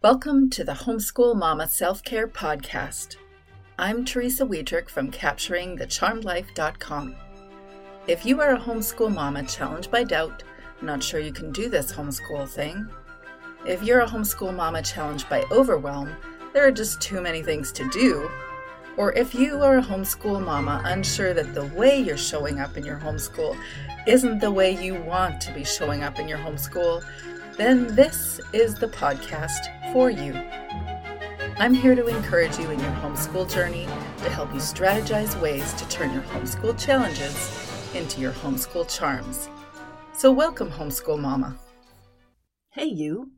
Welcome to the Homeschool Mama Self Care Podcast. I'm Teresa Wiedrich from CapturingTheCharmedLife.com. If you are a homeschool mama challenged by doubt, not sure you can do this homeschool thing, if you're a homeschool mama challenged by overwhelm, there are just too many things to do, or if you are a homeschool mama unsure that the way you're showing up in your homeschool isn't the way you want to be showing up in your homeschool, then this is the podcast for you. I'm here to encourage you in your homeschool journey to help you strategize ways to turn your homeschool challenges into your homeschool charms. So, welcome, homeschool mama. Hey, you.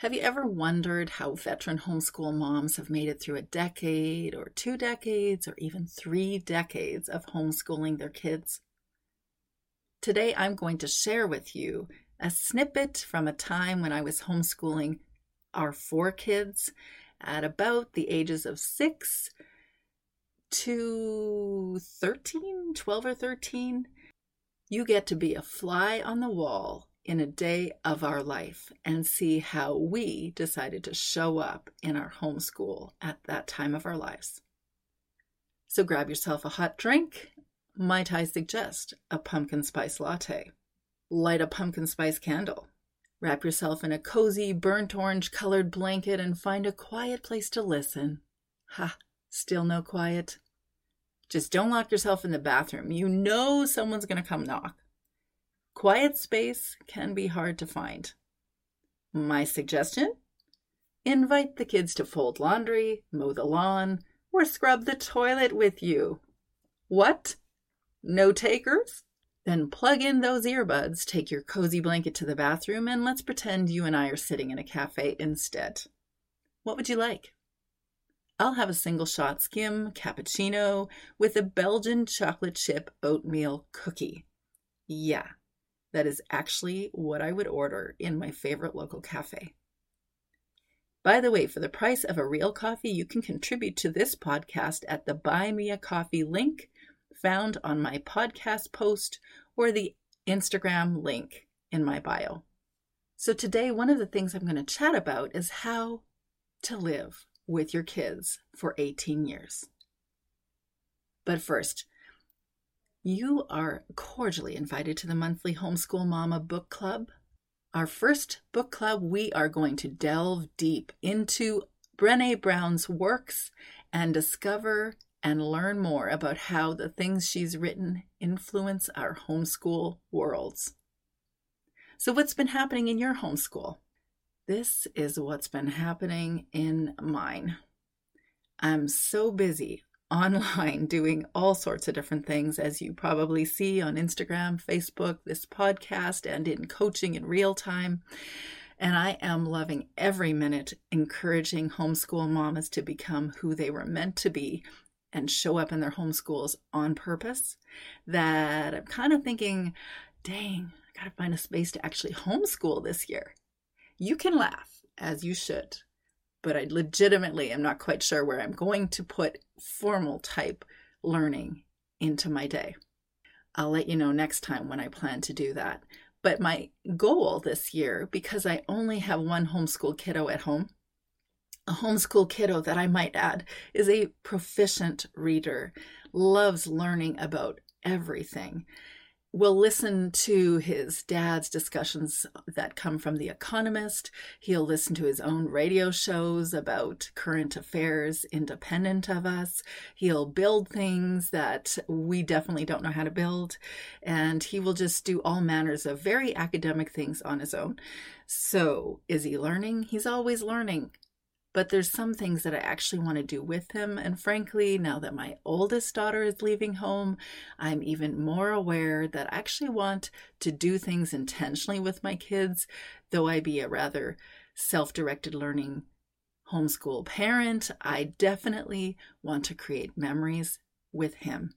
Have you ever wondered how veteran homeschool moms have made it through a decade or two decades or even three decades of homeschooling their kids? Today, I'm going to share with you a snippet from a time when I was homeschooling our four kids at about the ages of six to 13, 12 or 13. You get to be a fly on the wall in a day of our life and see how we decided to show up in our homeschool at that time of our lives. So grab yourself a hot drink. Might I suggest a pumpkin spice latte? Light a pumpkin spice candle. Wrap yourself in a cozy, burnt orange colored blanket and find a quiet place to listen. Ha, still no quiet? Just don't lock yourself in the bathroom. You know someone's going to come knock. Quiet space can be hard to find. My suggestion? Invite the kids to fold laundry, mow the lawn, or scrub the toilet with you. What? No takers? Then plug in those earbuds, take your cozy blanket to the bathroom, and let's pretend you and I are sitting in a cafe instead. What would you like? I'll have a single shot skim cappuccino with a Belgian chocolate chip oatmeal cookie. Yeah, that is actually what I would order in my favorite local cafe. By the way, for the price of a real coffee, you can contribute to this podcast at the Buy Me a Coffee link found on my podcast post or the Instagram link in my bio. So, today, one of the things I'm going to chat about is how to live with your kids for 18 years. But first, you are cordially invited to the monthly Homeschool Mama Book Club. Our first book club, we are going to delve deep into Brene Brown's works and discover and learn more about how the things she's written influence our homeschool worlds. So, what's been happening in your homeschool? This is what's been happening in mine. I'm so busy online doing all sorts of different things, as you probably see on Instagram, Facebook, this podcast, and in coaching in real time. And I am loving every minute encouraging homeschool mamas to become who they were meant to be and show up in their homeschools on purpose that I'm kind of thinking, dang, I got to find a space to actually homeschool this year. You can laugh, as you should, but I legitimately am not quite sure where I'm going to put formal type learning into my day. I'll let you know next time when I plan to do that. But my goal this year, because I only have one homeschool kiddo at home, a homeschool kiddo that I might add is a proficient reader, loves learning about everything. Will listen to his dad's discussions that come from The Economist. He'll listen to his own radio shows about current affairs independent of us. He'll build things that we definitely don't know how to build. And he will just do all manners of very academic things on his own. So, is he learning? He's always learning but there's some things that I actually want to do with him. And frankly, now that my oldest daughter is leaving home, I'm even more aware that I actually want to do things intentionally with my kids, though I be a rather self directed learning homeschool parent. I definitely want to create memories with him.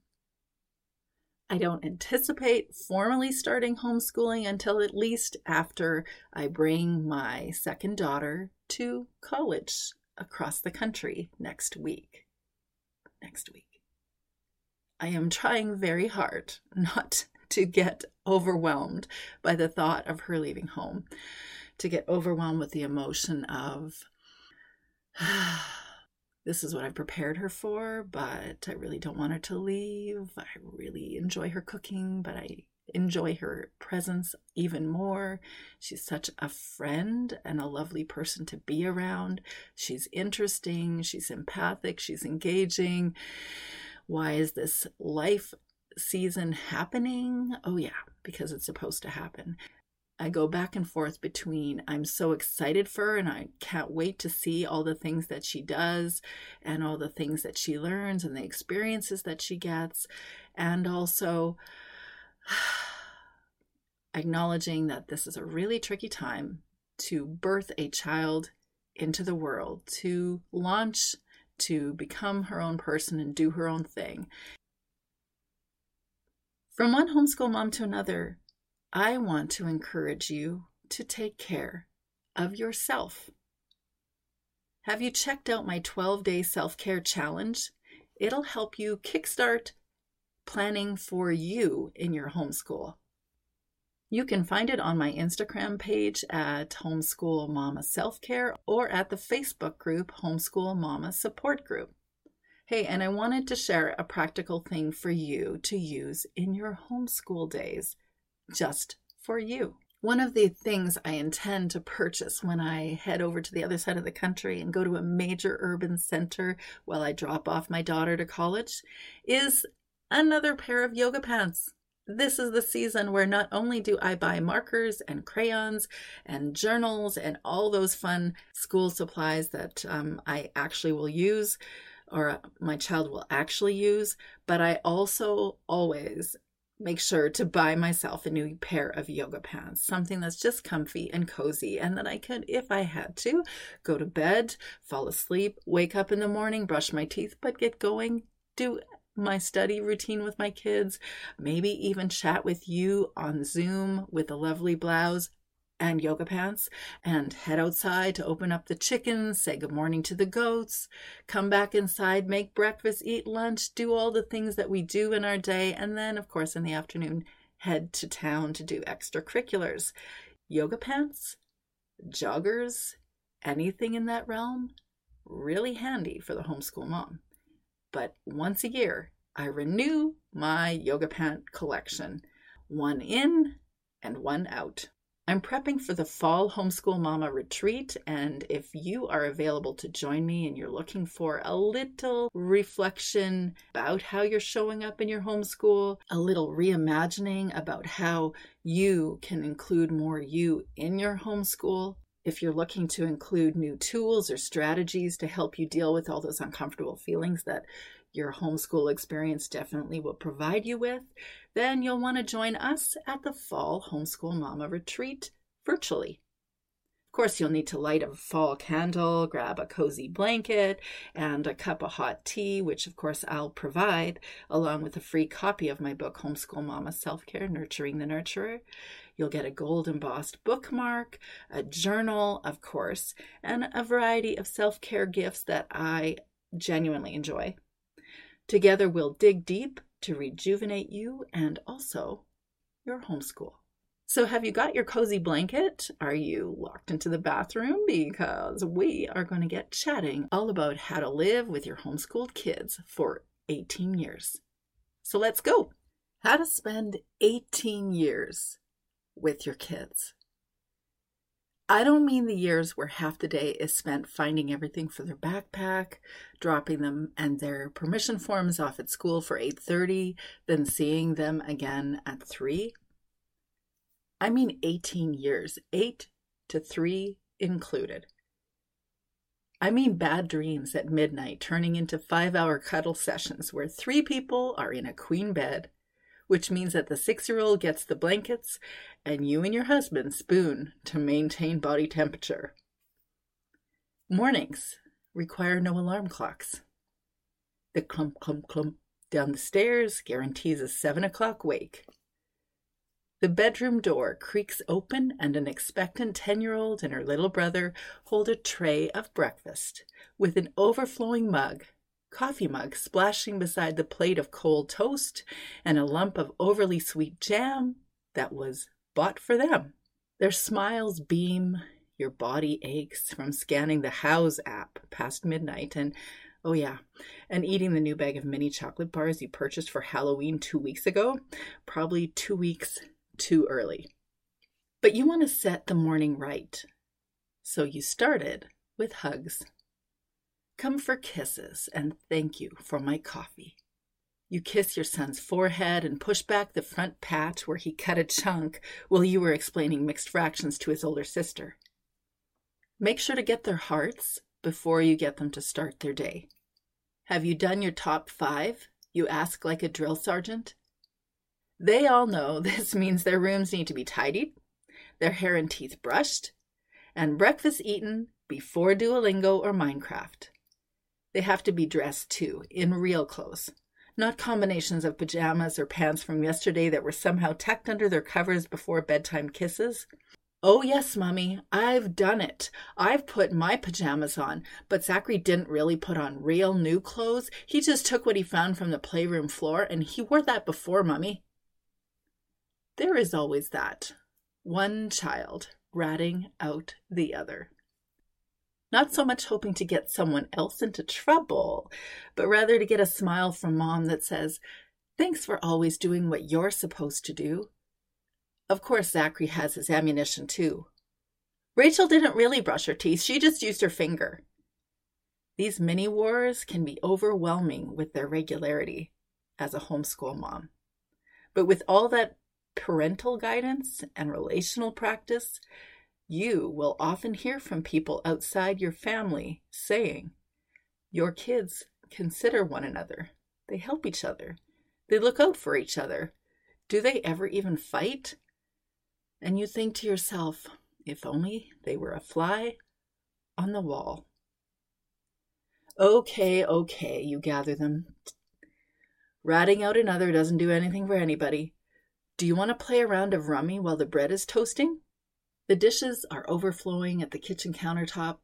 I don't anticipate formally starting homeschooling until at least after I bring my second daughter to college across the country next week. Next week. I am trying very hard not to get overwhelmed by the thought of her leaving home. to get overwhelmed with the emotion of, this is what I've prepared her for, but I really don't want her to leave. I really enjoy her cooking, but I enjoy her presence even more. She's such a friend and a lovely person to be around. She's interesting, she's empathic, she's engaging. Why is this life season happening? Oh, yeah, because it's supposed to happen. I go back and forth between I'm so excited for her and I can't wait to see all the things that she does and all the things that she learns and the experiences that she gets, and also acknowledging that this is a really tricky time to birth a child into the world, to launch, to become her own person and do her own thing. From one homeschool mom to another, I want to encourage you to take care of yourself. Have you checked out my 12 day self care challenge? It'll help you kickstart planning for you in your homeschool. You can find it on my Instagram page at Homeschool Mama Self Care or at the Facebook group Homeschool Mama Support Group. Hey, and I wanted to share a practical thing for you to use in your homeschool days, just for you. One of the things I intend to purchase when I head over to the other side of the country and go to a major urban center while I drop off my daughter to college is another pair of yoga pants. This is the season where not only do I buy markers and crayons and journals and all those fun school supplies that um, I actually will use or my child will actually use, but I also always make sure to buy myself a new pair of yoga pants, something that's just comfy and cozy, and that I could, if I had to, go to bed, fall asleep, wake up in the morning, brush my teeth, but get going, do my study routine with my kids, maybe even chat with you on Zoom with a lovely blouse and yoga pants, and head outside to open up the chickens, say good morning to the goats, come back inside, make breakfast, eat lunch, do all the things that we do in our day, and then, of course, in the afternoon, head to town to do extracurriculars. Yoga pants, joggers, anything in that realm, really handy for the homeschool mom but once a year I renew my yoga pant collection, one in and one out. I'm prepping for the Fall Homeschool Mama Retreat, and if you are available to join me and you're looking for a little reflection about how you're showing up in your homeschool, a little reimagining about how you can include more you in your homeschool, if you're looking to include new tools or strategies to help you deal with all those uncomfortable feelings that your homeschool experience definitely will provide you with, then you'll want to join us at the Fall Homeschool Mama Retreat virtually. Of course, you'll need to light a fall candle, grab a cozy blanket, and a cup of hot tea, which of course I'll provide, along with a free copy of my book, Homeschool Mama Self Care Nurturing the Nurturer. You'll get a gold embossed bookmark, a journal, of course, and a variety of self care gifts that I genuinely enjoy. Together, we'll dig deep to rejuvenate you and also your homeschool. So, have you got your cozy blanket? Are you locked into the bathroom? Because we are going to get chatting all about how to live with your homeschooled kids for 18 years. So, let's go. How to spend 18 years with your kids. I don't mean the years where half the day is spent finding everything for their backpack, dropping them and their permission forms off at school for 8:30, then seeing them again at 3. I mean 18 years, 8 to 3 included. I mean bad dreams at midnight turning into 5-hour cuddle sessions where 3 people are in a queen bed which means that the six year old gets the blankets and you and your husband spoon to maintain body temperature. Mornings require no alarm clocks. The clump, clump, clump down the stairs guarantees a seven o'clock wake. The bedroom door creaks open, and an expectant 10 year old and her little brother hold a tray of breakfast with an overflowing mug coffee mug splashing beside the plate of cold toast and a lump of overly sweet jam that was bought for them Their smiles beam, your body aches from scanning the Houzz app past midnight, and oh, yeah, and eating the new bag of mini chocolate bars you purchased for Halloween two weeks ago, probably two weeks too early. But you want to set the morning right. So you started with hugs. Come for kisses and thank you for my coffee. You kiss your son's forehead and push back the front patch where he cut a chunk while you were explaining mixed fractions to his older sister. Make sure to get their hearts before you get them to start their day. Have you done your top five? You ask like a drill sergeant. They all know this means their rooms need to be tidied, their hair and teeth brushed, and breakfast eaten before Duolingo or Minecraft. They have to be dressed too, in real clothes, not combinations of pajamas or pants from yesterday that were somehow tucked under their covers before bedtime kisses. Oh, yes, Mummy, I've done it. I've put my pajamas on, but Zachary didn't really put on real new clothes. He just took what he found from the playroom floor, and he wore that before, Mummy. There is always that one child ratting out the other not so much hoping to get someone else into trouble, but rather to get a smile from mom that says, Thanks for always doing what you're supposed to do. Of course, Zachary has his ammunition too. Rachel didn't really brush her teeth, she just used her finger. These mini wars can be overwhelming with their regularity as a homeschool mom. But with all that parental guidance and relational practice, you will often hear from people outside your family saying, Your kids consider one another. They help each other. They look out for each other. Do they ever even fight? And you think to yourself, if only they were a fly on the wall. Okay, okay, you gather them. Ratting out another doesn't do anything for anybody. Do you want to play a round of rummy while the bread is toasting? The dishes are overflowing at the kitchen countertop.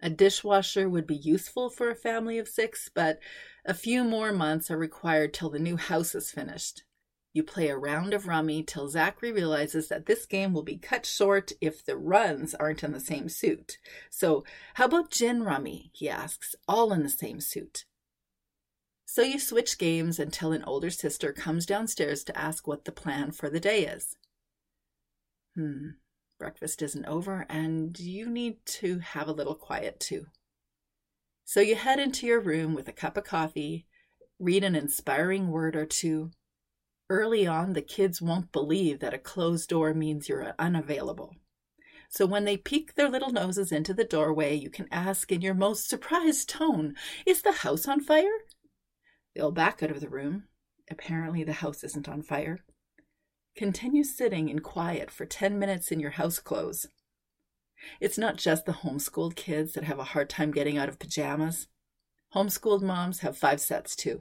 A dishwasher would be useful for a family of six, but a few more months are required till the new house is finished. You play a round of rummy till Zachary realizes that this game will be cut short if the runs aren't in the same suit. So, how about gin rummy? he asks, all in the same suit. So you switch games until an older sister comes downstairs to ask what the plan for the day is. Hmm, breakfast isn't over, and you need to have a little quiet too. So you head into your room with a cup of coffee, read an inspiring word or two. Early on, the kids won't believe that a closed door means you're unavailable. So when they peek their little noses into the doorway, you can ask in your most surprised tone, Is the house on fire? They'll back out of the room. Apparently, the house isn't on fire. Continue sitting in quiet for 10 minutes in your house clothes. It's not just the homeschooled kids that have a hard time getting out of pajamas. Homeschooled moms have five sets too.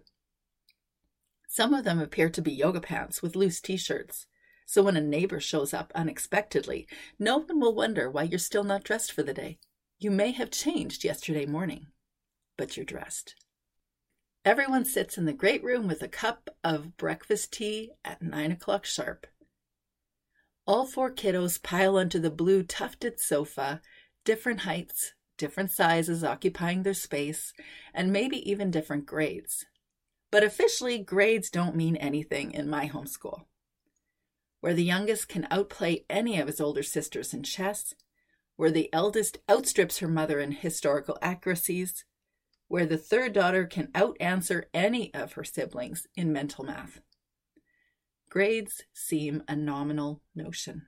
Some of them appear to be yoga pants with loose t shirts. So when a neighbor shows up unexpectedly, no one will wonder why you're still not dressed for the day. You may have changed yesterday morning, but you're dressed. Everyone sits in the great room with a cup of breakfast tea at nine o'clock sharp. All four kiddos pile onto the blue tufted sofa, different heights, different sizes occupying their space, and maybe even different grades. But officially, grades don't mean anything in my homeschool. Where the youngest can outplay any of his older sisters in chess, where the eldest outstrips her mother in historical accuracies, where the third daughter can out-answer any of her siblings in mental math. Grades seem a nominal notion.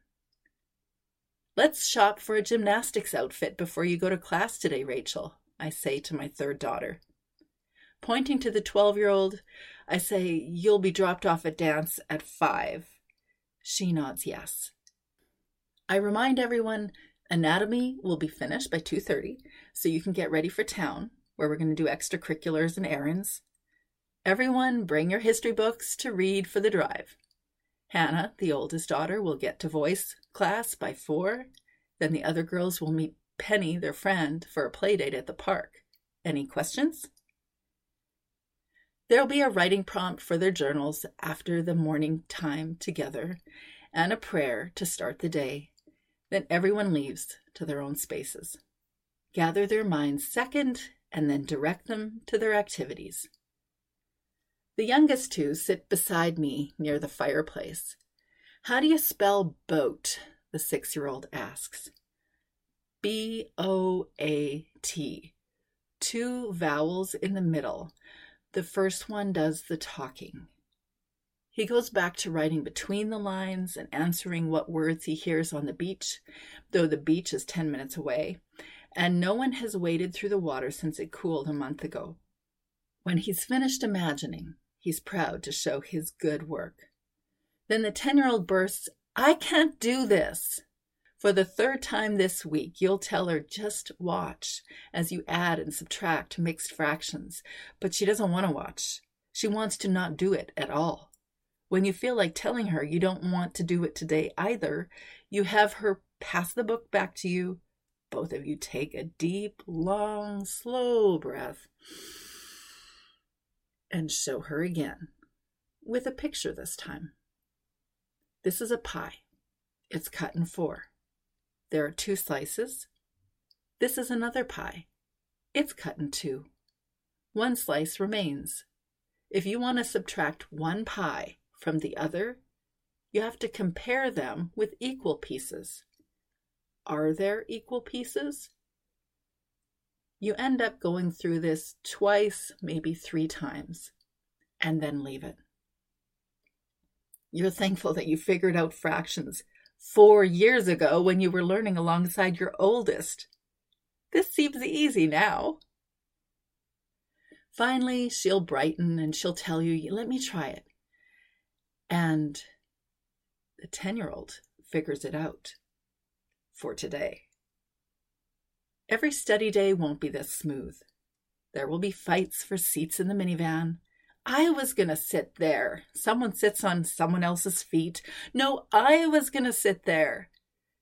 Let's shop for a gymnastics outfit before you go to class today, Rachel, I say to my third daughter. Pointing to the 12 year old, I say, You'll be dropped off at dance at 5. She nods yes. I remind everyone anatomy will be finished by 2:30 so you can get ready for town where we're going to do extracurriculars and errands. Everyone, bring your history books to read for the drive. Hannah, the oldest daughter, will get to voice class by four. Then the other girls will meet Penny, their friend, for a play date at the park. Any questions? There'll be a writing prompt for their journals after the morning time together and a prayer to start the day. Then everyone leaves to their own spaces. Gather their minds second and then direct them to their activities. The youngest two sit beside me near the fireplace. How do you spell boat? The six year old asks. B O A T. Two vowels in the middle. The first one does the talking. He goes back to writing between the lines and answering what words he hears on the beach, though the beach is 10 minutes away, and no one has waded through the water since it cooled a month ago. When he's finished imagining, he's proud to show his good work. Then the 10 year old bursts, I can't do this. For the third time this week, you'll tell her just watch as you add and subtract mixed fractions, but she doesn't want to watch. She wants to not do it at all. When you feel like telling her you don't want to do it today either, you have her pass the book back to you. Both of you take a deep, long, slow breath and show her again with a picture this time. This is a pie. It's cut in four. There are two slices. This is another pie. It's cut in two. One slice remains. If you want to subtract one pie from the other, you have to compare them with equal pieces. Are there equal pieces? You end up going through this twice, maybe three times, and then leave it. You're thankful that you figured out fractions four years ago when you were learning alongside your oldest. This seems easy now. Finally, she'll brighten and she'll tell you, let me try it. And the 10 year old figures it out for today. Every study day won't be this smooth. There will be fights for seats in the minivan. I was going to sit there. Someone sits on someone else's feet. No, I was going to sit there.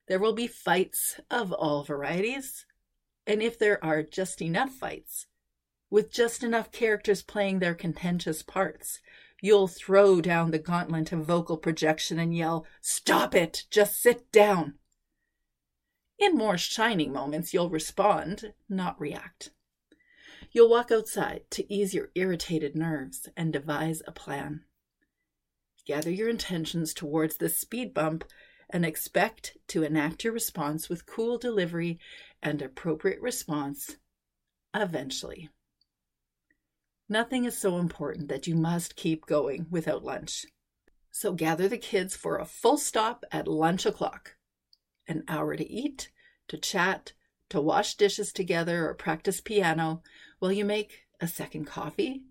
There will be fights of all varieties. And if there are just enough fights, with just enough characters playing their contentious parts, you'll throw down the gauntlet of vocal projection and yell, Stop it! Just sit down! In more shining moments, you'll respond, not react. You'll walk outside to ease your irritated nerves and devise a plan. Gather your intentions towards the speed bump and expect to enact your response with cool delivery and appropriate response eventually. Nothing is so important that you must keep going without lunch. So gather the kids for a full stop at lunch o'clock. An hour to eat, to chat, to wash dishes together or practice piano while you make a second coffee.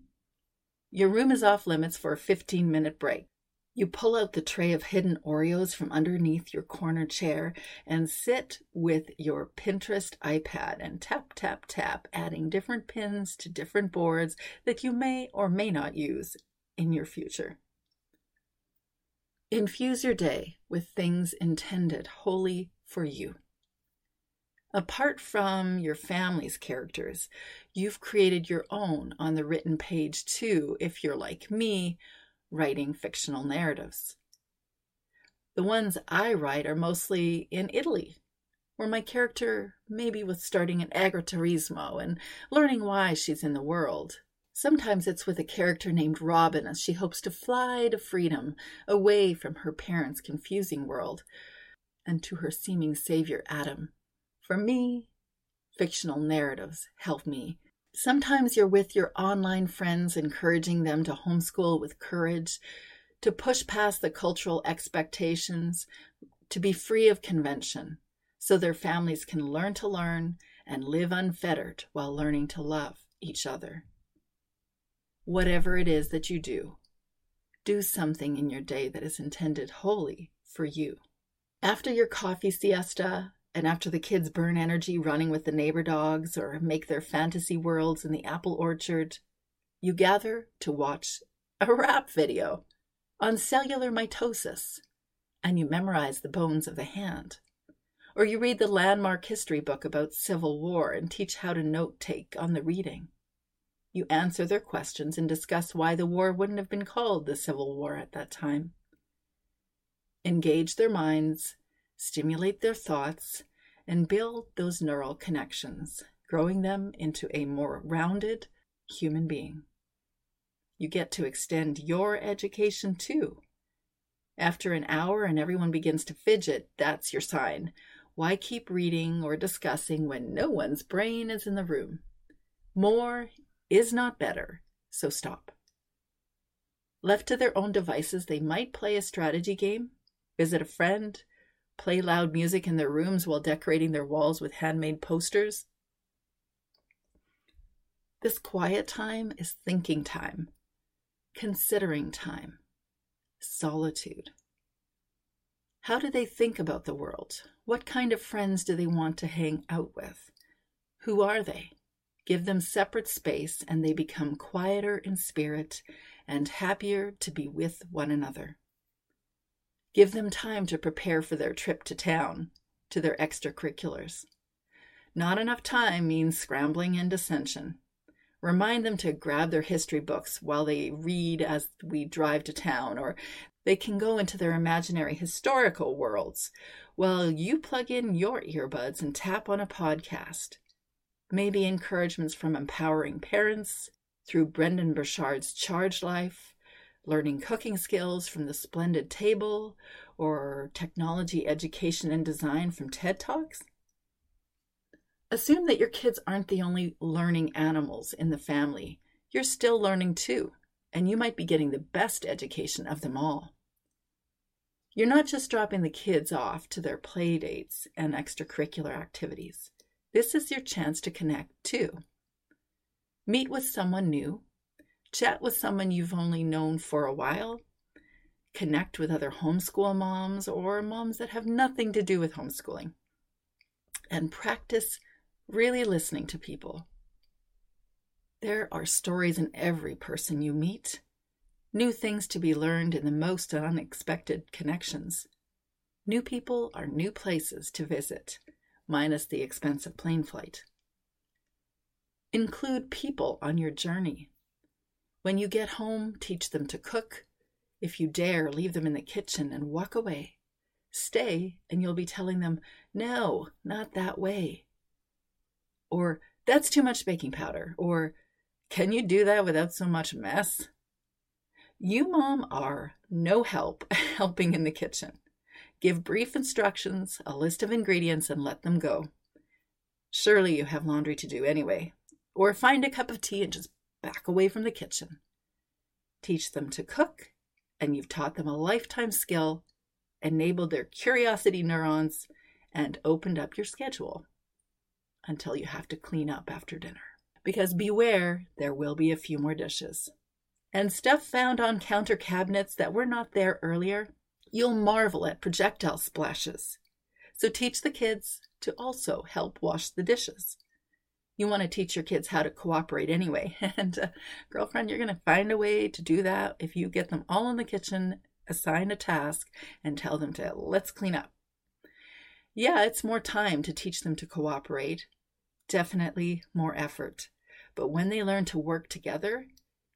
Your room is off limits for a 15 minute break. You pull out the tray of hidden Oreos from underneath your corner chair and sit with your Pinterest iPad and tap, tap, tap, adding different pins to different boards that you may or may not use in your future. Infuse your day with things intended wholly for you. Apart from your family's characters, you've created your own on the written page too, if you're like me writing fictional narratives. The ones I write are mostly in Italy, where my character maybe was starting an agriturismo and learning why she's in the world. Sometimes it's with a character named Robin as she hopes to fly to freedom, away from her parents' confusing world, and to her seeming savior Adam. For me, fictional narratives help me Sometimes you're with your online friends, encouraging them to homeschool with courage, to push past the cultural expectations, to be free of convention, so their families can learn to learn and live unfettered while learning to love each other. Whatever it is that you do, do something in your day that is intended wholly for you. After your coffee siesta, and after the kids burn energy running with the neighbor dogs or make their fantasy worlds in the apple orchard, you gather to watch a rap video on cellular mitosis and you memorize the bones of the hand. Or you read the landmark history book about Civil War and teach how to note take on the reading. You answer their questions and discuss why the war wouldn't have been called the Civil War at that time. Engage their minds stimulate their thoughts, and build those neural connections, growing them into a more rounded human being. You get to extend your education too. After an hour and everyone begins to fidget, that's your sign. Why keep reading or discussing when no one's brain is in the room? More is not better, so stop. Left to their own devices, they might play a strategy game, visit a friend, play loud music in their rooms while decorating their walls with handmade posters. This quiet time is thinking time, considering time, solitude. How do they think about the world? What kind of friends do they want to hang out with? Who are they? Give them separate space and they become quieter in spirit and happier to be with one another. Give them time to prepare for their trip to town, to their extracurriculars. Not enough time means scrambling and dissension. Remind them to grab their history books while they read as we drive to town, or they can go into their imaginary historical worlds while you plug in your earbuds and tap on a podcast. Maybe encouragements from empowering parents through Brendon Burchard's Charge Life, learning cooking skills from the Splendid Table, or technology education and design from TED Talks. Assume that your kids aren't the only learning animals in the family. You're still learning too, and you might be getting the best education of them all. You're not just dropping the kids off to their play dates and extracurricular activities. This is your chance to connect too. Meet with someone new, chat with someone you've only known for a while, connect with other homeschool moms or moms that have nothing to do with homeschooling, and practice really listening to people. There are stories in every person you meet, new things to be learned in the most unexpected connections. New people are new places to visit, minus the expense of plane flight. Include people on your journey. When you get home, teach them to cook. If you dare, leave them in the kitchen and walk away. Stay, and you'll be telling them, No, not that way or that's too much baking powder, or can you do that without so much mess? You, mom, are no help helping in the kitchen. Give brief instructions, a list of ingredients, and let them go. Surely you have laundry to do anyway. Or find a cup of tea and just back away from the kitchen. Teach them to cook, and you've taught them a lifetime skill, enabled their curiosity neurons, and opened up your schedule until you have to clean up after dinner. Because beware, there will be a few more dishes. And stuff found on counter cabinets that were not there earlier, you'll marvel at projectile splashes. So teach the kids to also help wash the dishes. You want to teach your kids how to cooperate anyway. And uh, girlfriend, you're going to find a way to do that if you get them all in the kitchen, assign a task, and tell them to let's clean up. Yeah, it's more time to teach them to cooperate, definitely more effort. But when they learn to work together,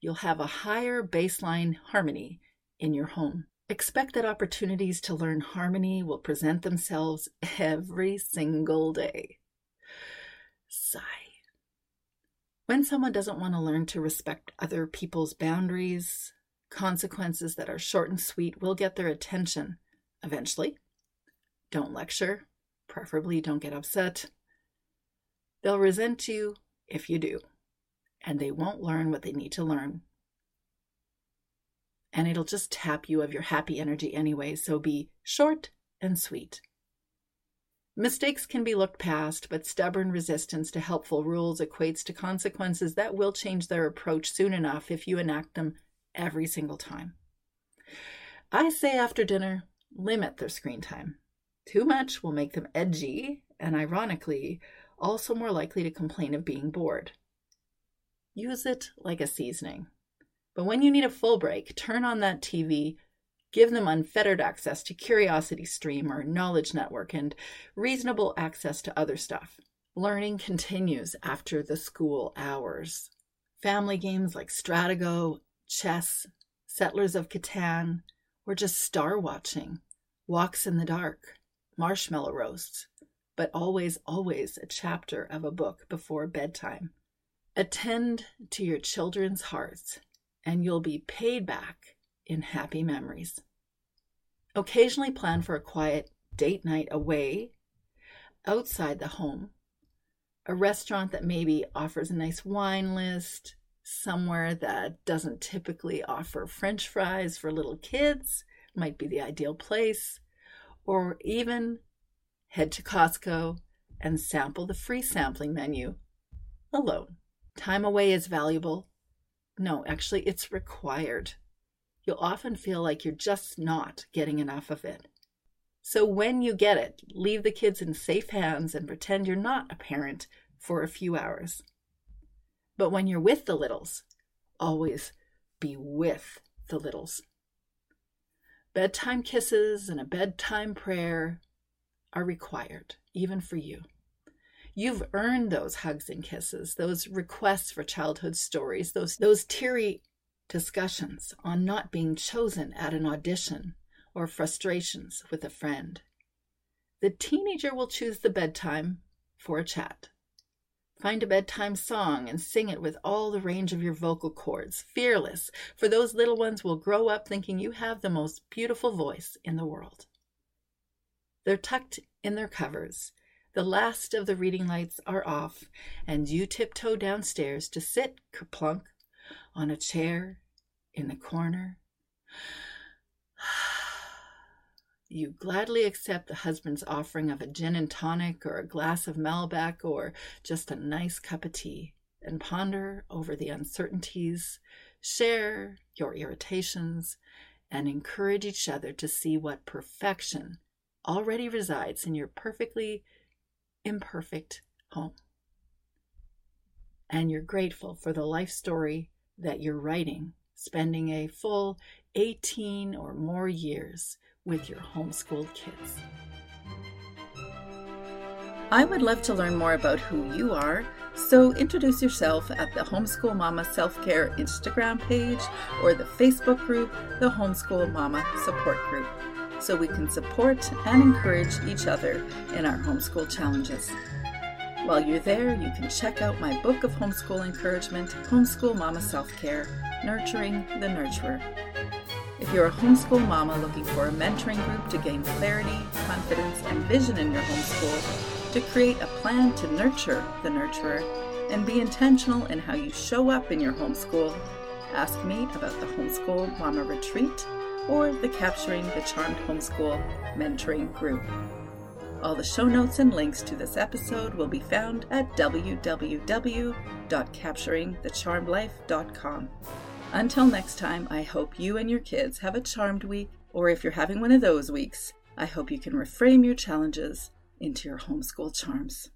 you'll have a higher baseline harmony in your home. Expect that opportunities to learn harmony will present themselves every single day. Sigh. When someone doesn't want to learn to respect other people's boundaries, consequences that are short and sweet will get their attention eventually. Don't lecture, preferably don't get upset. They'll resent you if you do, and they won't learn what they need to learn. And it'll just tap you of your happy energy anyway, so be short and sweet. Mistakes can be looked past, but stubborn resistance to helpful rules equates to consequences that will change their approach soon enough if you enact them every single time. I say after dinner, limit their screen time. Too much will make them edgy and, ironically, also more likely to complain of being bored. Use it like a seasoning. But when you need a full break, turn on that TV, give them unfettered access to Curiosity Stream or Knowledge Network, and reasonable access to other stuff. Learning continues after the school hours. Family games like Stratego, chess, Settlers of Catan, or just star watching, walks in the dark, marshmallow roasts, but always, always a chapter of a book before bedtime. Attend to your children's hearts, and you'll be paid back in happy memories. Occasionally plan for a quiet date night away outside the home, a restaurant that maybe offers a nice wine list, somewhere that doesn't typically offer french fries for little kids might be the ideal place, or even head to Costco and sample the free sampling menu alone. Time away is valuable. No, actually, it's required. You'll often feel like you're just not getting enough of it. So when you get it, leave the kids in safe hands and pretend you're not a parent for a few hours. But when you're with the littles, always be with the littles. Bedtime kisses and a bedtime prayer are required, even for you. You've earned those hugs and kisses, those requests for childhood stories, those, those teary discussions on not being chosen at an audition or frustrations with a friend. The teenager will choose the bedtime for a chat. Find a bedtime song and sing it with all the range of your vocal cords, fearless, for those little ones will grow up thinking you have the most beautiful voice in the world. They're tucked in their covers. The last of the reading lights are off, and you tiptoe downstairs to sit kerplunk on a chair in the corner. You gladly accept the husband's offering of a gin and tonic or a glass of Malbec or just a nice cup of tea and ponder over the uncertainties, share your irritations, and encourage each other to see what perfection already resides in your perfectly imperfect home. And you're grateful for the life story that you're writing, spending a full 18 or more years with your homeschooled kids. I would love to learn more about who you are, so introduce yourself at the Homeschool Mama Self Care Instagram page or the Facebook group, the Homeschool Mama Support Group, so we can support and encourage each other in our homeschool challenges. While you're there, you can check out my book of homeschool encouragement, Homeschool Mama Self Care Nurturing the Nurturer. If you're a homeschool mama looking for a mentoring group to gain clarity, confidence, and vision in your homeschool, to create a plan to nurture the nurturer, and be intentional in how you show up in your homeschool, ask me about the Homeschool Mama Retreat or the Capturing the Charmed Homeschool Mentoring Group. All the show notes and links to this episode will be found at www.capturingthecharmedlife.com. Until next time, I hope you and your kids have a charmed week, or if you're having one of those weeks, I hope you can reframe your challenges into your homeschool charms.